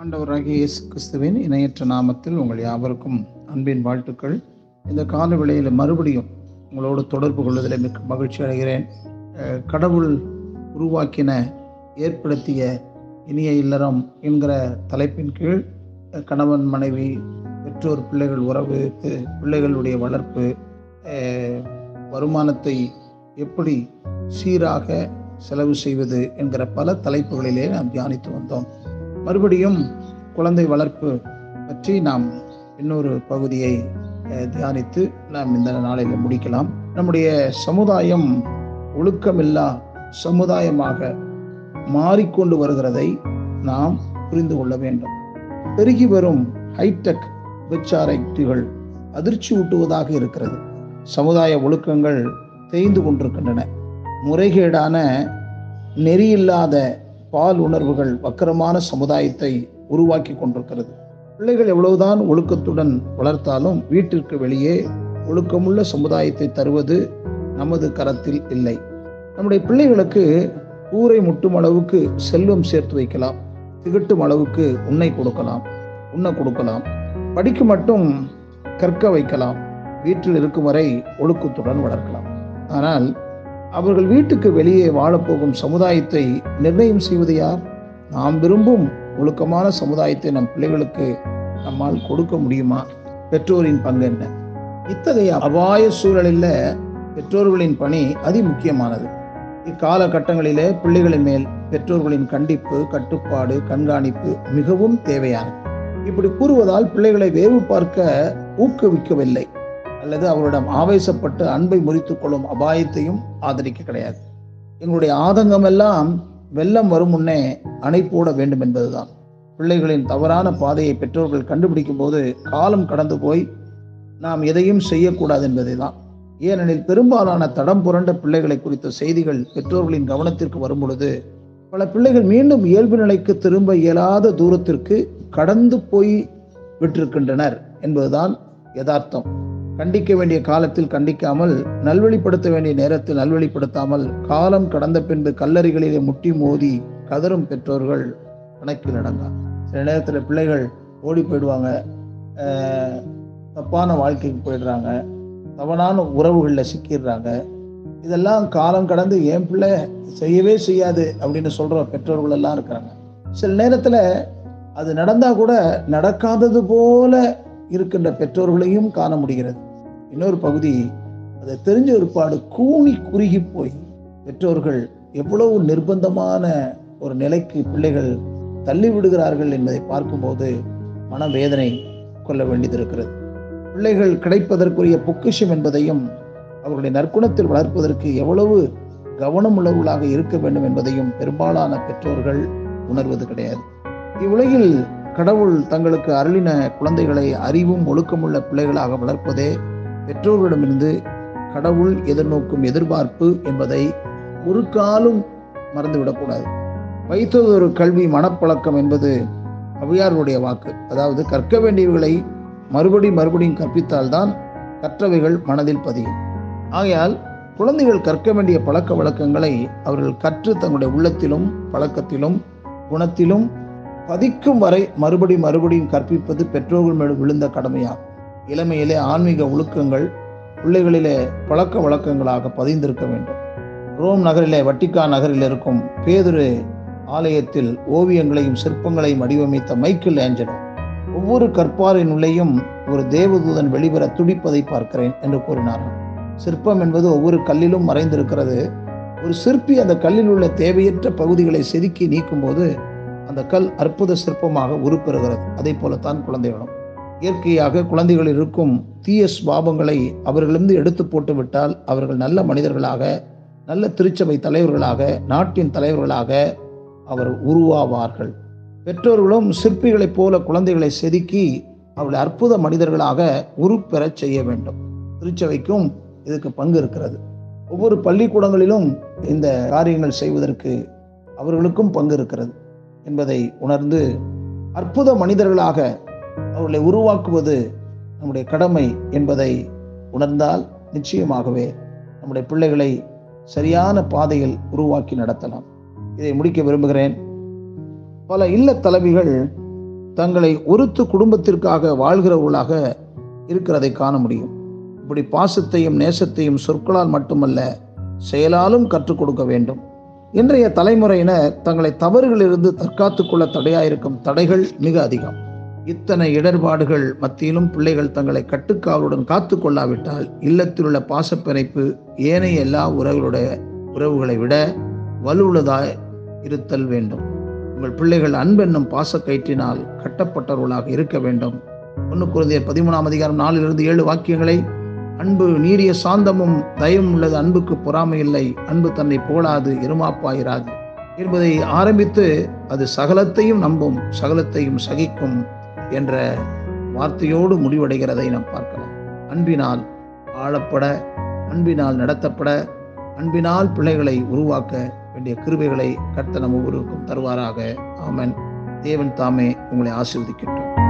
ஆண்டவராகிய இயேசு கிறிஸ்துவின் இணையற்ற நாமத்தில் உங்கள் யாவருக்கும் அன்பின் வாழ்த்துக்கள். இந்த கால வேளையில் மறுபடியும் உங்களோடு தொடர்பு கொள்வதில் மிக்க மகிழ்ச்சி அடைகிறேன். கடவுள் உருவாக்கின ஏற்படுத்திய இனிய இல்லறம் என்கிற தலைப்பின் கீழ் கணவன் மனைவி பெற்றோர் பிள்ளைகள் உறவு பிள்ளைகளுடைய வளர்ப்பு வருமானத்தை எப்படி சீராக செலவு செய்வது என்கிற பல தலைப்புகளிலே நாம் தியானித்து வந்தோம். மறுபடியும் குழந்தை வளர்ப்பு பற்றி நாம் இன்னொரு பகுதியை தியானித்து நாம் இந்த நாளில் முடிக்கலாம். நம்முடைய சமுதாயம் ஒழுக்கமில்லா சமுதாயமாக மாறிக்கொண்டு வருகிறதை நாம் புரிந்து கொள்ள வேண்டும். பெருகி வரும் ஹைடெக் விச்சாரைட்டுகள் அதிர்ச்சி ஊட்டுவதாக இருக்கிறது. சமுதாய ஒழுக்கங்கள் தேய்ந்து கொண்டிருக்கின்றன. முறைகேடான நெறியில்லாத பால் உணர்வுகள் வக்கரமான சமுதாயத்தை உருவாக்கி கொண்டிருக்கிறது. பிள்ளைகள் எவ்வளவுதான் ஒழுக்கத்துடன் வளர்த்தாலும் வீட்டிற்கு வெளியே ஒழுக்கமுள்ள சமுதாயத்தை தருவது நமது கரத்தில் இல்லை. நம்முடைய பிள்ளைகளுக்கு ஊரை முட்டும் அளவுக்கு செல்வம் சேர்த்து வைக்கலாம். திகட்டும் அளவுக்கு உன்னை கொடுக்கலாம். உண்ண கொடுக்கலாம். படிக்க மட்டும் கற்க வைக்கலாம். வீட்டில் இருக்கும் வரை ஒழுக்கத்துடன் வளர்க்கலாம். ஆனால் அவர்கள் வீட்டுக்கு வெளியே வாழப்போகும் சமுதாயத்தை நிர்ணயம் செய்வது யார்? நாம் விரும்பும் ஒழுக்கமான சமுதாயத்தை நம் பிள்ளைகளுக்கு நம்மால் கொடுக்க முடியுமா? பெற்றோரின் பங்கு என்ன? இத்தகைய அபாய சூழலில் பெற்றோர்களின் பணி அதி முக்கியமானது இக்காலகட்டங்களிலே பிள்ளைகளின் மேல் பெற்றோர்களின் கண்டிப்பு கட்டுப்பாடு கண்காணிப்பு மிகவும் தேவையானது. இப்படி கூறுவதால் பிள்ளைகளை வேவு பார்க்க ஊக்குவிக்கவில்லை. அல்லது அவரிடம் ஆவேசப்பட்டு அன்பை முறித்துக் கொள்ளும் அபாயத்தையும் ஆதரிக்க கிடையாது. எங்களுடைய ஆதங்கம் எல்லாம் வெள்ளம் வரும் முன்னே அணைப்போட வேண்டும் என்பதுதான். பிள்ளைகளின் தவறான பாதையை பெற்றோர்கள் கண்டுபிடிக்கும் போது காலம் கடந்து போய் நாம் எதையும் செய்யக்கூடாது என்பதுதான். ஏனெனில் பெரும்பாலான தடம் புரண்ட பிள்ளைகளை குறித்த செய்திகள் பெற்றோர்களின் கவனத்திற்கு வரும் பொழுது பல பிள்ளைகள் மீண்டும் இயல்பு நிலைக்கு திரும்ப இயலாத தூரத்திற்கு கடந்து போய் விட்டிருக்கின்றனர் என்பதுதான் யதார்த்தம். கண்டிக்க வேண்டிய காலத்தில் கண்டிக்காமல் நல்வழிப்படுத்த வேண்டிய நேரத்தில் நல்வழிப்படுத்தாமல் காலம் கடந்த பின்பு கல்லறைகளிலே முட்டி மோதி கதறும் பெற்றோர்கள் கணக்கில் அடங்கா சில நேரத்தில் பிள்ளைகள் ஓடி போயிடுவாங்க. தப்பான வாழ்க்கைக்கு போயிடுறாங்க. தவறான உறவுகளில் சிக்கிடுறாங்க. இதெல்லாம் காலம் கடந்து என் பிள்ளை செய்யவே செய்யாது அப்படின்னு சொல்கிற பெற்றோர்கள் எல்லாம் இருக்கிறாங்க. சில நேரத்தில் அது நடந்தால் கூட நடக்காதது போல இருக்கின்ற பெற்றோர்களையும் காண முடிகிறது. இன்னொரு பகுதி அதை தெரிஞ்ச ஒருபாடு கூனி குறுகி போய் பெற்றோர்கள் எவ்வளவு நிர்பந்தமான ஒரு நிலைக்கு பிள்ளைகள் தள்ளி விடுகிறார்கள் என்பதை பார்க்கும்போது மனவேதனை கொள்ள வேண்டியதிருக்கிறது பிள்ளைகள் கிடைப்பதற்குரிய பொக்கிஷம் என்பதையும் அவர்களுடைய நற்குணத்தில் வளர்ப்பதற்கு எவ்வளவு கவனம் உள்ளவர்களாக இருக்க வேண்டும் என்பதையும் பெரும்பாலான பெற்றோர்கள் உணர்வது கிடையாது. இவ்வுலகில் கடவுள் தங்களுக்கு அருளின குழந்தைகளை அறிவும் ஒழுக்கமுள்ள பிள்ளைகளாக வளர்ப்பதே பெற்றோர்களிடமிருந்து கடவுள் எதிர்நோக்கும் எதிர்பார்ப்பு என்பதை ஒரு காலும் மறந்துவிடக்கூடாது. வைத்ததொரு கல்வி மனப்பழக்கம் என்பது அவ்வையாருடைய வாக்கு. அதாவது கற்க வேண்டியவர்களை மறுபடி மறுபடியும் கற்பித்தால்தான் கற்றவைகள் மனதில் பதியும். ஆகையால் குழந்தைகள் கற்க வேண்டிய பழக்க வழக்கங்களை அவர்கள் கற்று தங்களுடைய உள்ளத்திலும் பழக்கத்திலும் குணத்திலும் பதிக்கும் வரை மறுபடி மறுபடியும் கற்பிப்பது பெற்றோர்கள் மேலும் விழுந்த கடமையாகும். இளமையிலே ஆன்மீக ஒழுக்கங்கள் பிள்ளைகளிலே பழக்க வழக்கங்களாக பதிந்திருக்க வேண்டும். ரோம் நகரிலே வட்டிக்கா நகரில் இருக்கும் பேதுரு ஆலயத்தில் ஓவியங்களையும் சிற்பங்களையும் வடிவமைத்த மைக்கேல் ஏஞ்சலோ ஒவ்வொரு கற்பாரின் உள்ளேயும் ஒரு தேவதூதன் வெளிவர துடிப்பதை பார்க்கிறேன் என்று கூறினார்கள் சிற்பம் என்பது ஒவ்வொரு கல்லிலும் மறைந்திருக்கிறது. ஒரு சிற்பி அந்த கல்லில் உள்ள தேவையற்ற பகுதிகளை செதுக்கி நீக்கும்போது அந்த கல் அற்புத சிற்பமாக உருப்பெறுகிறது. அதை போலத்தான் குழந்தைகளும். இயற்கையாக குழந்தைகளில் இருக்கும் தீய சுவாபங்களை அவர்களிருந்து எடுத்து போட்டுவிட்டால் அவர்கள் நல்ல மனிதர்களாக நல்ல திருச்சபை தலைவர்களாக நாட்டின் தலைவர்களாக அவர் உருவாவார்கள். பெற்றோர்களும் சிற்பிகளைப் போல குழந்தைகளை செதுக்கி அவளை அற்புத மனிதர்களாக உருப்பெறச் செய்ய வேண்டும். திருச்சபைக்கும் இதுக்கு பங்கு இருக்கிறது. ஒவ்வொரு பள்ளிக்கூடங்களிலும் இந்த காரியங்கள் செய்வதற்கு அவர்களுக்கும் பங்கு இருக்கிறது என்பதை உணர்ந்து அற்புத மனிதர்களாக அவர்களை உருவாக்குவது நம்முடைய கடமை என்பதை உணர்ந்தால் நிச்சயமாகவே நம்முடைய பிள்ளைகளை சரியான பாதையில் உருவாக்கி நடத்தலாம். இதை முடிக்க விரும்புகிறேன். பல இல்ல தலைவிகள் தங்களை ஒருத்து குடும்பத்திற்காக வாழ்கிறவர்களாக இருக்கிறதை காண முடியும். இப்படி பாசத்தையும் நேசத்தையும் சொற்களால் மட்டுமல்ல செயலாலும் கற்றுக் கொடுக்க வேண்டும். இன்றைய தலைமுறையினர் தங்களை தவறுகளிலிருந்து தற்காத்துக் கொள்ள தடையாயிருக்கும் தடைகள் மிக அதிகம். இத்தனை இடர்பாடுகள் மத்தியிலும் பிள்ளைகள் தங்களை கட்டுக்காவலுடன் காத்து கொள்ளாவிட்டால் இல்லத்தில் உள்ள பாசப்பிணைப்பு ஏனைய எல்லா உறவுகளுடைய உறவுகளை விட வலுவுள்ளதாய் இருத்தல் வேண்டும். உங்கள் பிள்ளைகள் அன்பென்னும் பாசக்கயிற்றினால் கட்டப்பட்டவர்களாக இருக்க வேண்டும். ஒன்று குழந்தைய பதிமூணாம் அதிகாரம் நாலிலிருந்து ஏழு வாக்கியங்களை அன்பு நீரிய சாந்தமும் தயவும் உள்ளது அன்புக்கு பொறாமை இல்லை அன்பு தன்னை போலாது இருமாப்பாயிராது என்பதை ஆரம்பித்து அது சகலத்தையும் நம்பும் சகலத்தையும் சகிக்கும் என்ற வார்த்தையோடு முடிவடைகிறதை நாம் பார்க்கலாம். அன்பினால் ஆளப்பட அன்பினால் நடத்தப்பட அன்பினால் பிள்ளைகளை உருவாக்க வேண்டிய கிருபைகளை கர்த்த நம் ஒவ்வொருவருக்கும் தருவாராக. ஆமன். தேவன் தாமே உங்களை ஆசிர்வதிக்கின்றோம்